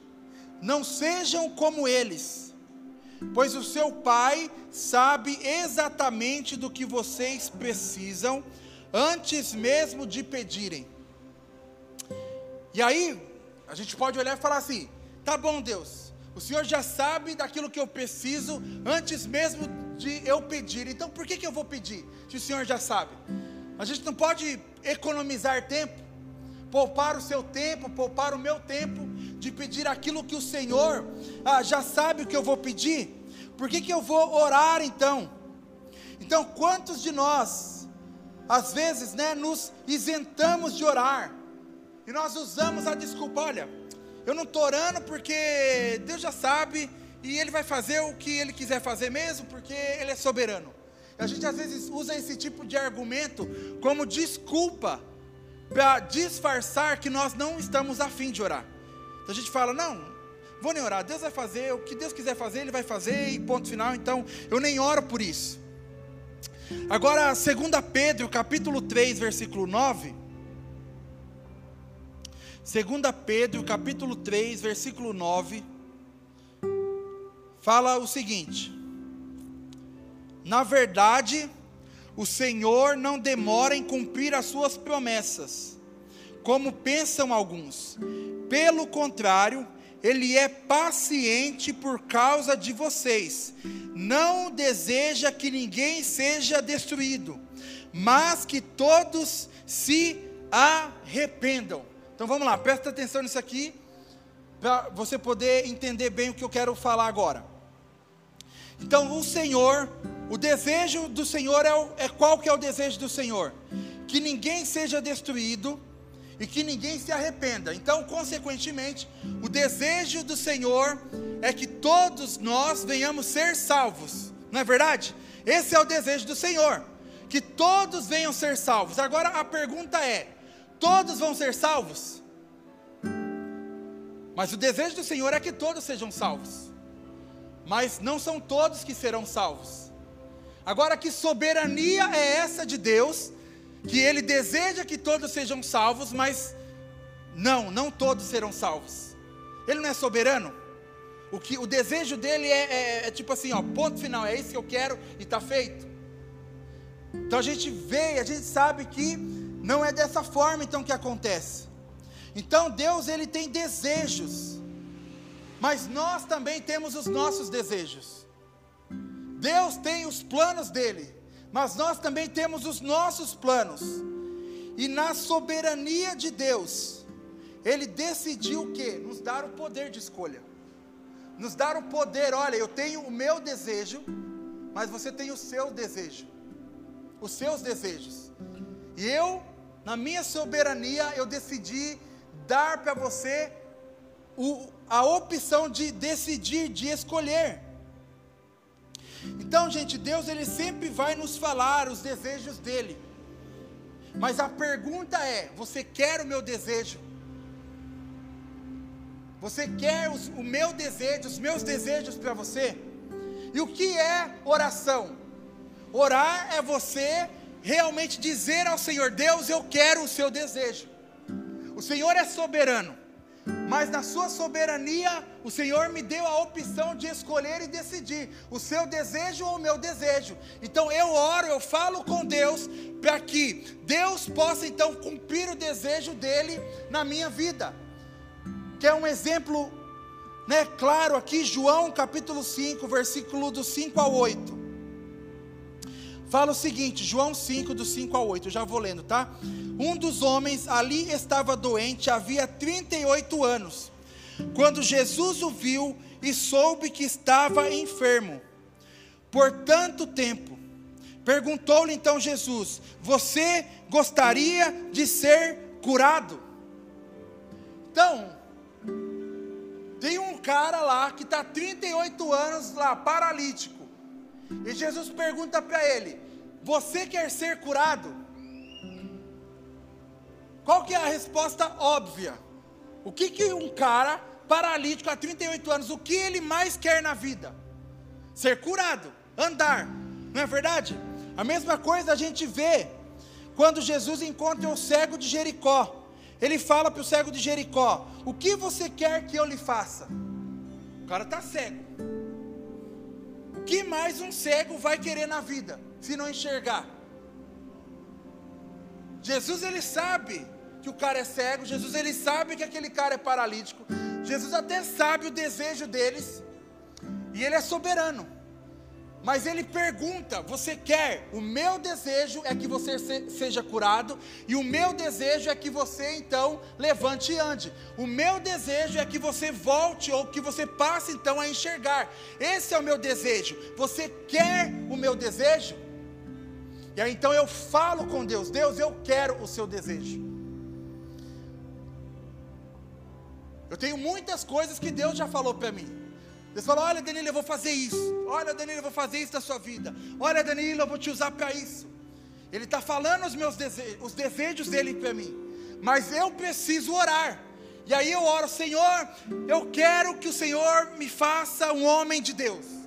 Não sejam como eles, pois o seu Pai sabe exatamente do que vocês precisam, antes mesmo de pedirem. E aí, a gente pode olhar e falar assim: tá bom, Deus, o Senhor já sabe daquilo que eu preciso antes mesmo de eu pedir, então por que, que eu vou pedir, se o Senhor já sabe? A gente não pode economizar tempo, poupar o seu tempo, poupar o meu tempo, de pedir aquilo que o Senhor ah, já sabe o que eu vou pedir, por que, que eu vou orar então? Então, quantos de nós, às vezes, né, nos isentamos de orar, e nós usamos a desculpa, olha, eu não estou orando porque Deus já sabe e Ele vai fazer o que Ele quiser fazer mesmo, porque Ele é soberano. A gente às vezes usa esse tipo de argumento como desculpa para disfarçar que nós não estamos afim de orar. Então a gente fala, não, vou nem orar, Deus vai fazer, o que Deus quiser fazer, Ele vai fazer, e ponto final, então eu nem oro por isso. Agora, 2 Pedro, capítulo 3, versículo 9, 2 Pedro, capítulo 3, versículo 9, fala o seguinte: Na verdade, o Senhor não demora em cumprir as suas promessas, como pensam alguns. Pelo contrário, ele é paciente por causa de vocês. Não deseja que ninguém seja destruído, mas que todos se arrependam. Então vamos lá, presta atenção nisso aqui, para você poder entender bem o que eu quero falar agora. Então o Senhor, o desejo do Senhor é, é qual que é o desejo do Senhor? Que ninguém seja destruído e que ninguém se arrependa. Então, consequentemente, o desejo do Senhor é que todos nós venhamos ser salvos. Não é verdade? Esse é o desejo do Senhor, que todos venham ser salvos. Agora a pergunta é: todos vão ser salvos. Mas o desejo do Senhor é que todos sejam salvos. Mas não são todos que serão salvos. Agora, que soberania é essa de Deus, que Ele deseja que todos sejam salvos, mas não, não todos serão salvos. Ele não é soberano. O, que, o desejo dele é, é, é tipo assim, ó, ponto final, é isso que eu quero e está feito. Então a gente vê, a gente sabe que não é dessa forma então que acontece. Então Deus ele tem desejos, mas nós também temos os nossos desejos. Deus tem os planos dele, mas nós também temos os nossos planos. E na soberania de Deus, ele decidiu o que? Nos dar o poder de escolha. Nos dar o poder, olha, eu tenho o meu desejo, mas você tem o seu desejo. Os seus desejos. E eu na minha soberania, eu decidi dar para você o, a opção de decidir, de escolher. Então, gente, Deus ele sempre vai nos falar os desejos dele. Mas a pergunta é: você quer o meu desejo? Você quer os, o meu desejo, os meus desejos para você? E o que é oração? Orar é você realmente dizer ao Senhor: Deus, eu quero o seu desejo. O Senhor é soberano, mas na sua soberania, o Senhor me deu a opção de escolher e decidir o seu desejo ou o meu desejo. Então eu oro, eu falo com Deus para que Deus possa então cumprir o desejo dele na minha vida. Que é um exemplo, né, claro aqui, João capítulo 5, versículo do 5 ao 8. Fala o seguinte, João 5, do 5 ao 8, eu já vou lendo, tá? Um dos homens ali estava doente havia 38 anos. Quando Jesus o viu e soube que estava enfermo por tanto tempo, perguntou-lhe então Jesus: Você gostaria de ser curado? Então, tem um cara lá que está 38 anos lá, paralítico. E Jesus pergunta para ele: Você quer ser curado? Qual que é a resposta óbvia? O que, que um cara paralítico há 38 anos, o que ele mais quer na vida? Ser curado, andar, não é verdade? A mesma coisa a gente vê quando Jesus encontra o cego de Jericó. Ele fala para o cego de Jericó: O que você quer que eu lhe faça? O cara está cego. Que mais um cego vai querer na vida, se não enxergar? Jesus ele sabe que o cara é cego, Jesus ele sabe que aquele cara é paralítico, Jesus até sabe o desejo deles, e ele é soberano. Mas ele pergunta: Você quer? O meu desejo é que você seja curado, e o meu desejo é que você então levante e ande. O meu desejo é que você volte ou que você passe então a enxergar. Esse é o meu desejo. Você quer o meu desejo? E aí então eu falo com Deus: Deus, eu quero o seu desejo. Eu tenho muitas coisas que Deus já falou para mim. Deus falou: Olha, Danilo, eu vou fazer isso. Olha, Danilo, eu vou fazer isso da sua vida. Olha, Danilo, eu vou te usar para isso. Ele está falando os meus desejos, os desejos dele para mim. Mas eu preciso orar. E aí eu oro, Senhor, eu quero que o Senhor me faça um homem de Deus.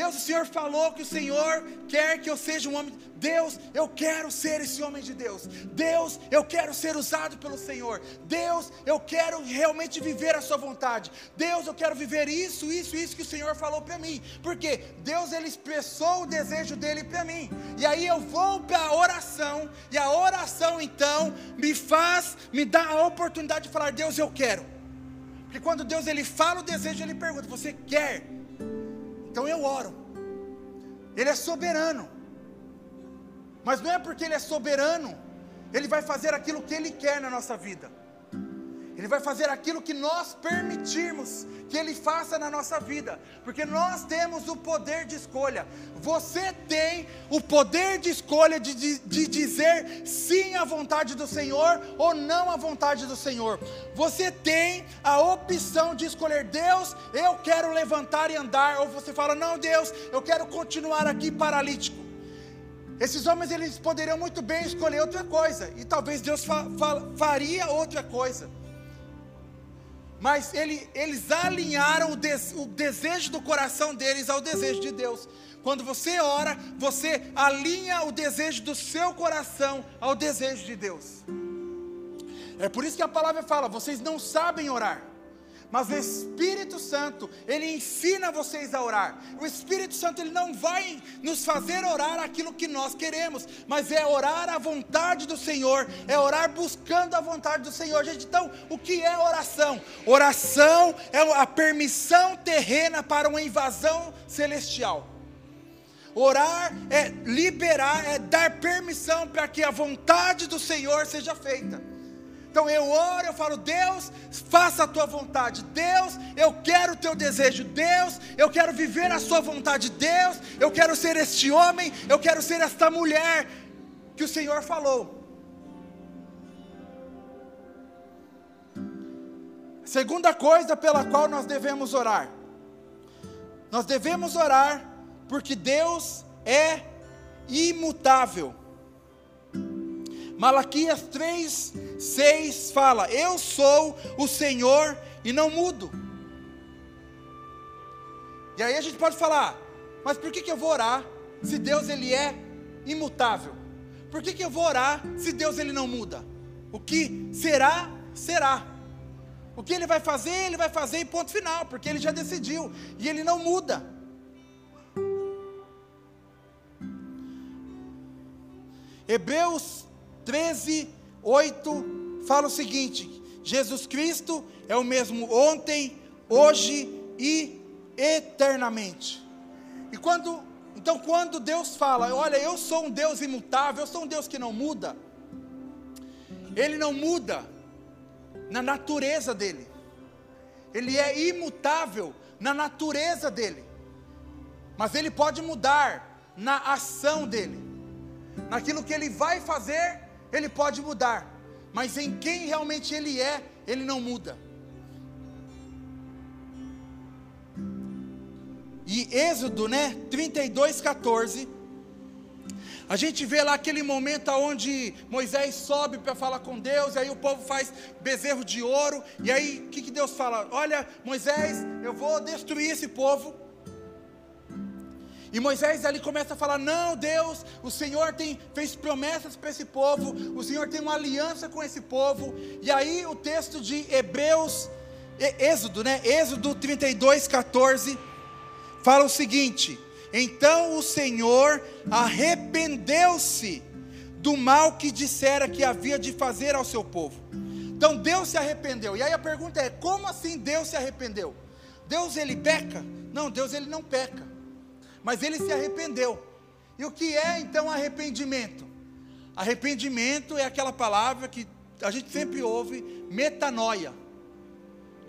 Deus, o Senhor falou que o Senhor quer que eu seja um homem. Deus, eu quero ser esse homem de Deus. Deus, eu quero ser usado pelo Senhor. Deus, eu quero realmente viver a Sua vontade. Deus, eu quero viver isso, isso, isso que o Senhor falou para mim. Porque Deus, Ele expressou o desejo dele para mim. E aí eu vou para a oração. E a oração, então, me faz, me dá a oportunidade de falar: Deus, eu quero. Porque quando Deus ele fala o desejo, Ele pergunta: Você quer? Então eu oro. Ele é soberano. Mas não é porque Ele é soberano, Ele vai fazer aquilo que Ele quer na nossa vida. Ele vai fazer aquilo que nós permitirmos que Ele faça na nossa vida, porque nós temos o poder de escolha. Você tem o poder de escolha de, de, de, dizer sim à vontade do Senhor ou não à vontade do Senhor. Você tem a opção de escolher, Deus, eu quero levantar e andar, ou você fala, não, Deus, eu quero continuar aqui paralítico. Esses homens eles poderiam muito bem escolher outra coisa, e talvez Deus fa fa faria outra coisa. Mas ele, eles alinharam o, des, o desejo do coração deles ao desejo de Deus. Quando você ora, você alinha o desejo do seu coração ao desejo de Deus. É por isso que a palavra fala: vocês não sabem orar. Mas o Espírito Santo, ele ensina vocês a orar. O Espírito Santo, ele não vai nos fazer orar aquilo que nós queremos, mas é orar a vontade do Senhor, é orar buscando a vontade do Senhor. Gente, então, o que é oração? Oração é a permissão terrena para uma invasão celestial. Orar é liberar, é dar permissão para que a vontade do Senhor seja feita. Então eu oro, eu falo, Deus, faça a tua vontade. Deus, eu quero o teu desejo. Deus, eu quero viver a sua vontade. Deus, eu quero ser este homem, eu quero ser esta mulher que o Senhor falou. Segunda coisa pela qual nós devemos orar. Nós devemos orar porque Deus é imutável. Malaquias 3, 6 fala: Eu sou o Senhor e não mudo. E aí a gente pode falar, mas por que, que eu vou orar se Deus ele é imutável? Por que, que eu vou orar se Deus ele não muda? O que será, será. O que ele vai fazer, ele vai fazer e ponto final, porque ele já decidiu e ele não muda. Hebreus 13, 8 fala o seguinte: Jesus Cristo é o mesmo ontem, hoje e eternamente. E quando, então quando Deus fala, olha, eu sou um Deus imutável, eu sou um Deus que não muda, Ele não muda na natureza dele. Ele é imutável na natureza dele. Mas ele pode mudar na ação dele. Naquilo que ele vai fazer, ele pode mudar. Mas em quem realmente ele é, ele não muda. E Êxodo, né, 32, 14. A gente vê lá aquele momento onde Moisés sobe para falar com Deus, e aí o povo faz bezerro de ouro, e aí o que, que Deus fala? Olha, Moisés, eu vou destruir esse povo. E Moisés ali começa a falar: Não, Deus, o Senhor tem, fez promessas para esse povo, o Senhor tem uma aliança com esse povo. E aí o texto de Hebreus, Êxodo, né? Êxodo 32, 14, fala o seguinte: Então o Senhor arrependeu-se do mal que dissera que havia de fazer ao seu povo. Então Deus se arrependeu. E aí a pergunta é: como assim Deus se arrependeu? Deus ele peca? Não, Deus ele não peca mas ele se arrependeu. E o que é então arrependimento? Arrependimento é aquela palavra que a gente sempre ouve, metanoia.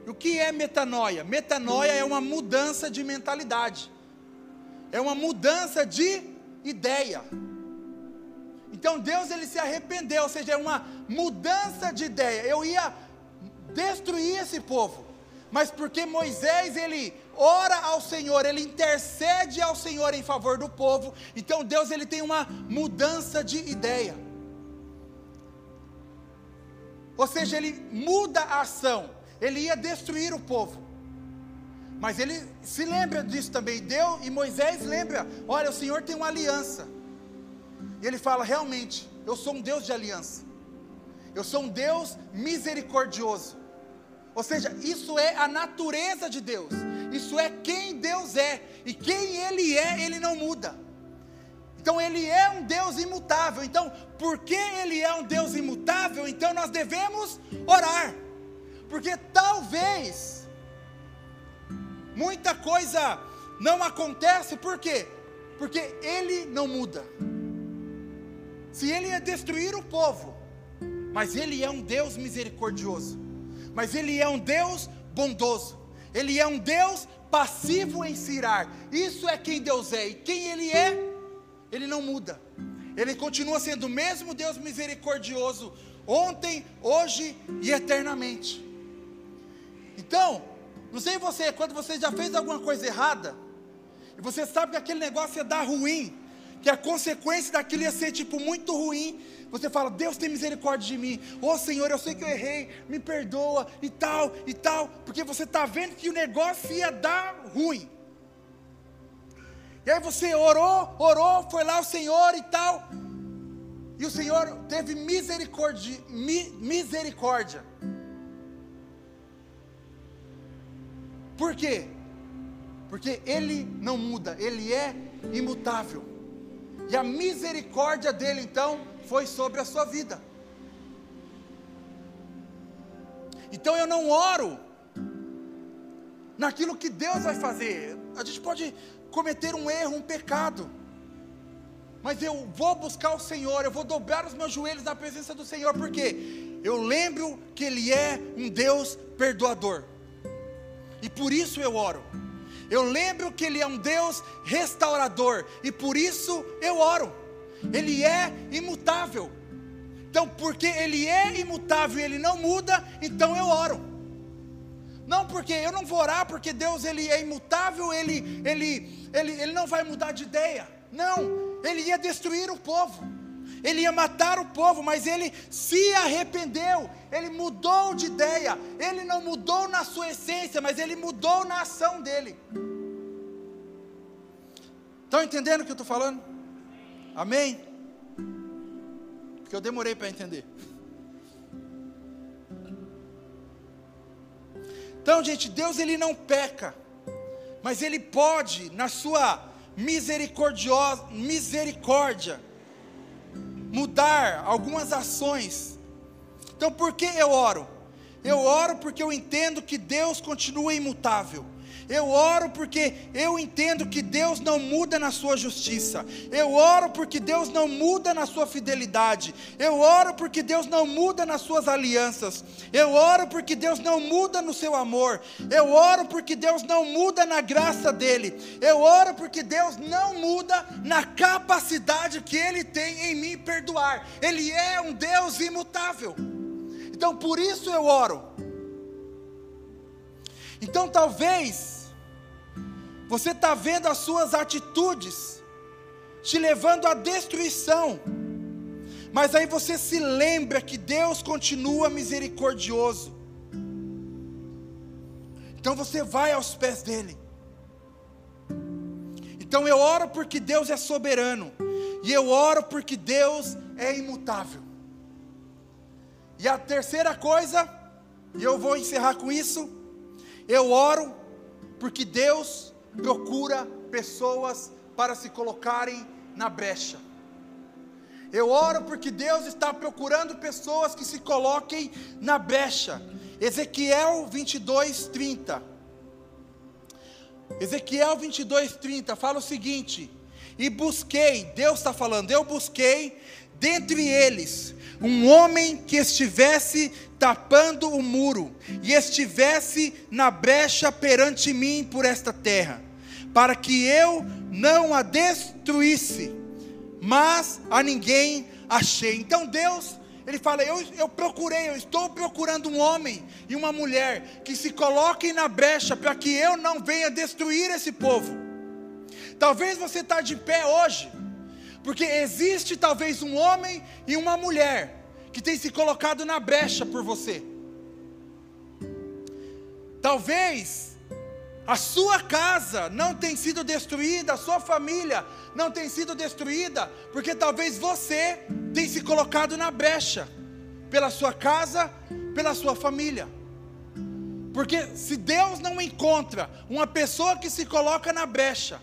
E o que é metanoia? Metanoia é uma mudança de mentalidade, é uma mudança de ideia. Então Deus ele se arrependeu, ou seja, é uma mudança de ideia. Eu ia destruir esse povo, mas porque Moisés ele ora ao Senhor, ele intercede ao Senhor em favor do povo, então Deus ele tem uma mudança de ideia. Ou seja, ele muda a ação. Ele ia destruir o povo. Mas ele se lembra disso também. Deus e Moisés lembra: olha, o Senhor tem uma aliança. E ele fala: realmente, eu sou um Deus de aliança. Eu sou um Deus misericordioso. Ou seja, isso é a natureza de Deus. Isso é quem Deus é. E quem Ele é, Ele não muda. Então Ele é um Deus imutável. Então, porque Ele é um Deus imutável, então nós devemos orar. Porque talvez muita coisa não acontece, por quê? Porque Ele não muda. Se Ele ia destruir o povo, mas Ele é um Deus misericordioso mas Ele é um Deus bondoso, Ele é um Deus passivo em se irar. Isso é quem Deus é, e quem Ele é, Ele não muda, Ele continua sendo o mesmo Deus misericordioso, ontem, hoje e eternamente. Então, não sei você, quando você já fez alguma coisa errada, e você sabe que aquele negócio ia dar ruim, que a consequência daquilo ia ser tipo muito ruim, você fala, Deus tem misericórdia de mim. Ô oh, Senhor, eu sei que eu errei, me perdoa e tal e tal, porque você está vendo que o negócio ia dar ruim. E aí você orou, orou, foi lá o Senhor e tal. E o Senhor teve misericórdia, mi, misericórdia. Por quê? Porque Ele não muda, Ele é imutável. E a misericórdia dele, então, foi sobre a sua vida. Então eu não oro naquilo que Deus vai fazer. A gente pode cometer um erro, um pecado. Mas eu vou buscar o Senhor, eu vou dobrar os meus joelhos na presença do Senhor, porque eu lembro que Ele é um Deus perdoador, e por isso eu oro. Eu lembro que Ele é um Deus restaurador, e por isso eu oro. Ele é imutável. Então, porque Ele é imutável e Ele não muda, então eu oro. Não porque eu não vou orar porque Deus ele é imutável, ele, ele, ele, ele não vai mudar de ideia. Não, ele ia destruir o povo, ele ia matar o povo, mas ele se arrependeu, ele mudou de ideia, ele não mudou na sua essência, mas ele mudou na ação dele. Estão entendendo o que eu estou falando? Amém? Porque eu demorei para entender. Então, gente, Deus ele não peca, mas ele pode, na sua misericordiosa misericórdia, mudar algumas ações. Então, por que eu oro? Eu oro porque eu entendo que Deus continua imutável. Eu oro porque eu entendo que Deus não muda na sua justiça. Eu oro porque Deus não muda na sua fidelidade. Eu oro porque Deus não muda nas suas alianças. Eu oro porque Deus não muda no seu amor. Eu oro porque Deus não muda na graça dele. Eu oro porque Deus não muda na capacidade que ele tem em mim perdoar. Ele é um Deus imutável. Então por isso eu oro. Então talvez você está vendo as suas atitudes te levando à destruição, mas aí você se lembra que Deus continua misericordioso. Então você vai aos pés dele. Então eu oro porque Deus é soberano, e eu oro porque Deus é imutável. E a terceira coisa, e eu vou encerrar com isso, eu oro porque Deus procura pessoas para se colocarem na brecha. Eu oro porque Deus está procurando pessoas que se coloquem na brecha. Ezequiel 22, 30. Ezequiel 22, 30 fala o seguinte: E busquei, Deus está falando, eu busquei dentre eles um homem que estivesse tapando o muro e estivesse na brecha perante mim por esta terra, para que eu não a destruísse, mas a ninguém achei. Então Deus, Ele fala: eu, eu procurei, eu estou procurando um homem e uma mulher que se coloquem na brecha para que eu não venha destruir esse povo. Talvez você está de pé hoje porque existe talvez um homem e uma mulher que tem se colocado na brecha por você. Talvez a sua casa não tenha sido destruída, a sua família não tenha sido destruída, porque talvez você tenha se colocado na brecha pela sua casa, pela sua família. Porque se Deus não encontra uma pessoa que se coloca na brecha,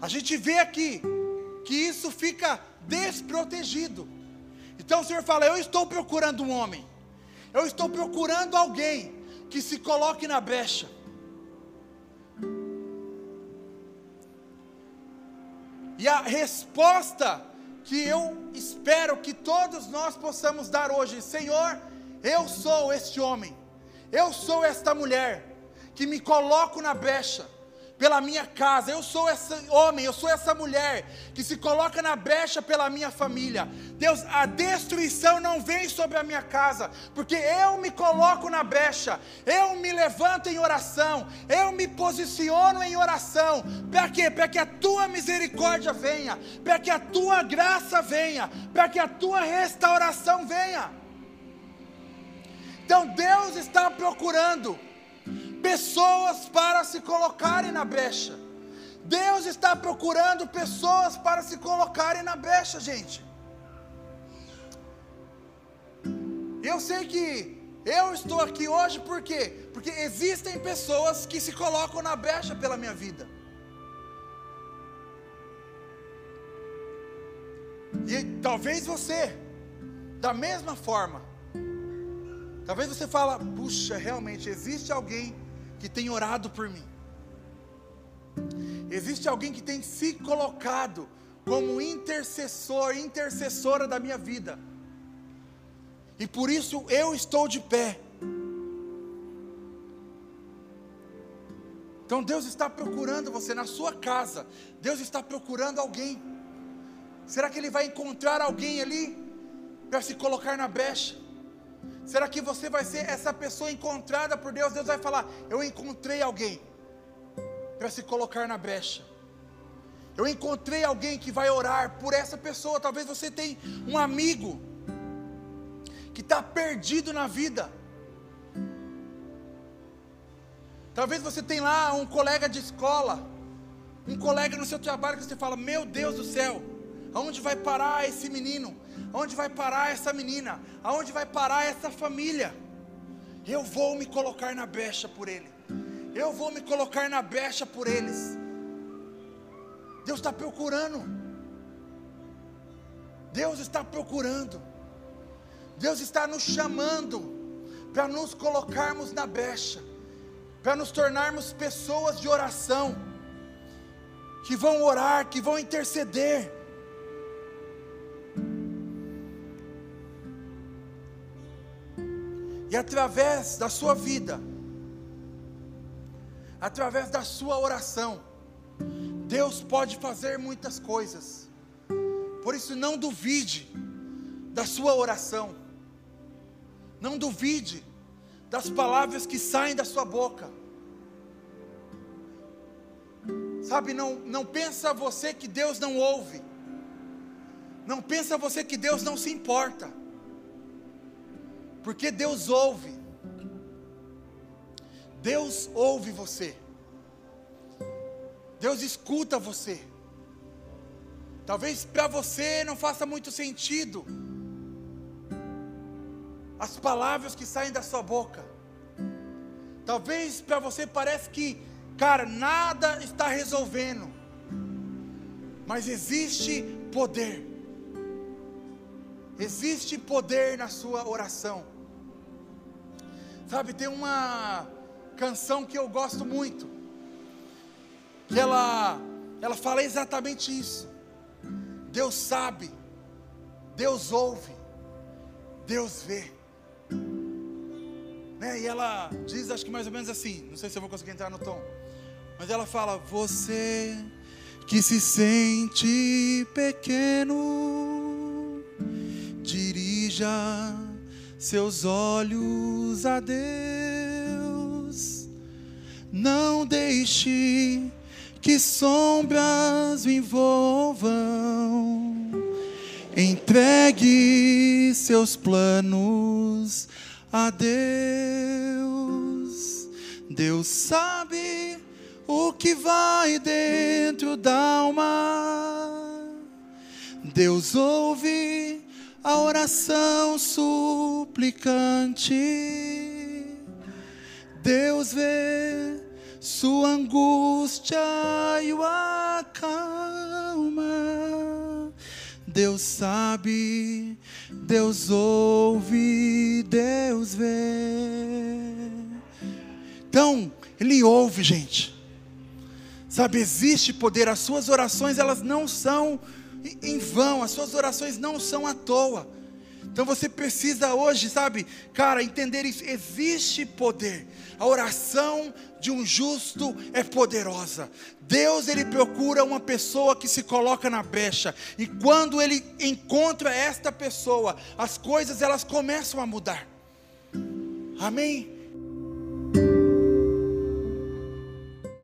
a gente vê aqui que isso fica desprotegido. Então o Senhor fala: Eu estou procurando um homem, eu estou procurando alguém que se coloque na brecha. E a resposta que eu espero que todos nós possamos dar hoje, Senhor, eu sou este homem, eu sou esta mulher que me coloco na brecha pela minha casa. Eu sou esse homem, eu sou essa mulher que se coloca na brecha pela minha família. Deus, a destruição não vem sobre a minha casa, porque eu me coloco na brecha, eu me levanto em oração, eu me posiciono em oração. Para quê? Para que a tua misericórdia venha, para que a tua graça venha, para que a tua restauração venha. Então Deus está procurando pessoas para se colocarem na brecha. Deus está procurando pessoas para se colocarem na brecha, gente. Eu sei que eu estou aqui hoje por quê? Porque existem pessoas que se colocam na brecha pela minha vida. E talvez você, da mesma forma, talvez você fala, puxa, realmente existe alguém que tem orado por mim. Existe alguém que tem se colocado como intercessor, intercessora da minha vida. E por isso eu estou de pé. Então Deus está procurando você na sua casa. Deus está procurando alguém. Será que Ele vai encontrar alguém ali para se colocar na brecha? Será que você vai ser essa pessoa encontrada por Deus? Deus vai falar: Eu encontrei alguém para se colocar na brecha. Eu encontrei alguém que vai orar por essa pessoa. Talvez você tenha um amigo que está perdido na vida. Talvez você tenha lá um colega de escola, um colega no seu trabalho que você fala: Meu Deus do céu, aonde vai parar esse menino? Aonde vai parar essa menina? Aonde vai parar essa família? Eu vou me colocar na brecha por ele. Eu vou me colocar na brecha por eles. Deus está procurando. Deus está procurando, Deus está nos chamando para nos colocarmos na brecha, para nos tornarmos pessoas de oração, que vão orar, que vão interceder. E através da sua vida, através da sua oração, Deus pode fazer muitas coisas. Por isso, não duvide da sua oração, não duvide das palavras que saem da sua boca. Sabe, não, não pensa você que Deus não ouve, não pensa você que Deus não se importa, porque Deus ouve. Deus ouve você. Deus escuta você. Talvez para você não faça muito sentido as palavras que saem da sua boca. Talvez para você parece que, cara, nada está resolvendo. Mas existe poder. Existe poder na sua oração. Sabe, tem uma canção que eu gosto muito, que ela, ela fala exatamente isso. Deus sabe, Deus ouve, Deus vê. Né? E ela diz, acho que mais ou menos assim, não sei se eu vou conseguir entrar no tom, mas ela fala: Você que se sente pequeno, dirija seus olhos a Deus. Não deixe que sombras o envolvam. Entregue seus planos a Deus. Deus sabe o que vai dentro da alma. Deus ouve a oração suplicante. Deus vê sua angústia e o acalma. Deus sabe, Deus ouve, Deus vê. Então, Ele ouve, gente. Sabe, existe poder, as suas orações, elas não são em vão, as suas orações não são à toa. Então você precisa hoje, sabe, cara, entender isso. Existe poder. A oração de um justo é poderosa. Deus ele procura uma pessoa que se coloca na brecha e quando ele encontra esta pessoa, as coisas elas começam a mudar. Amém.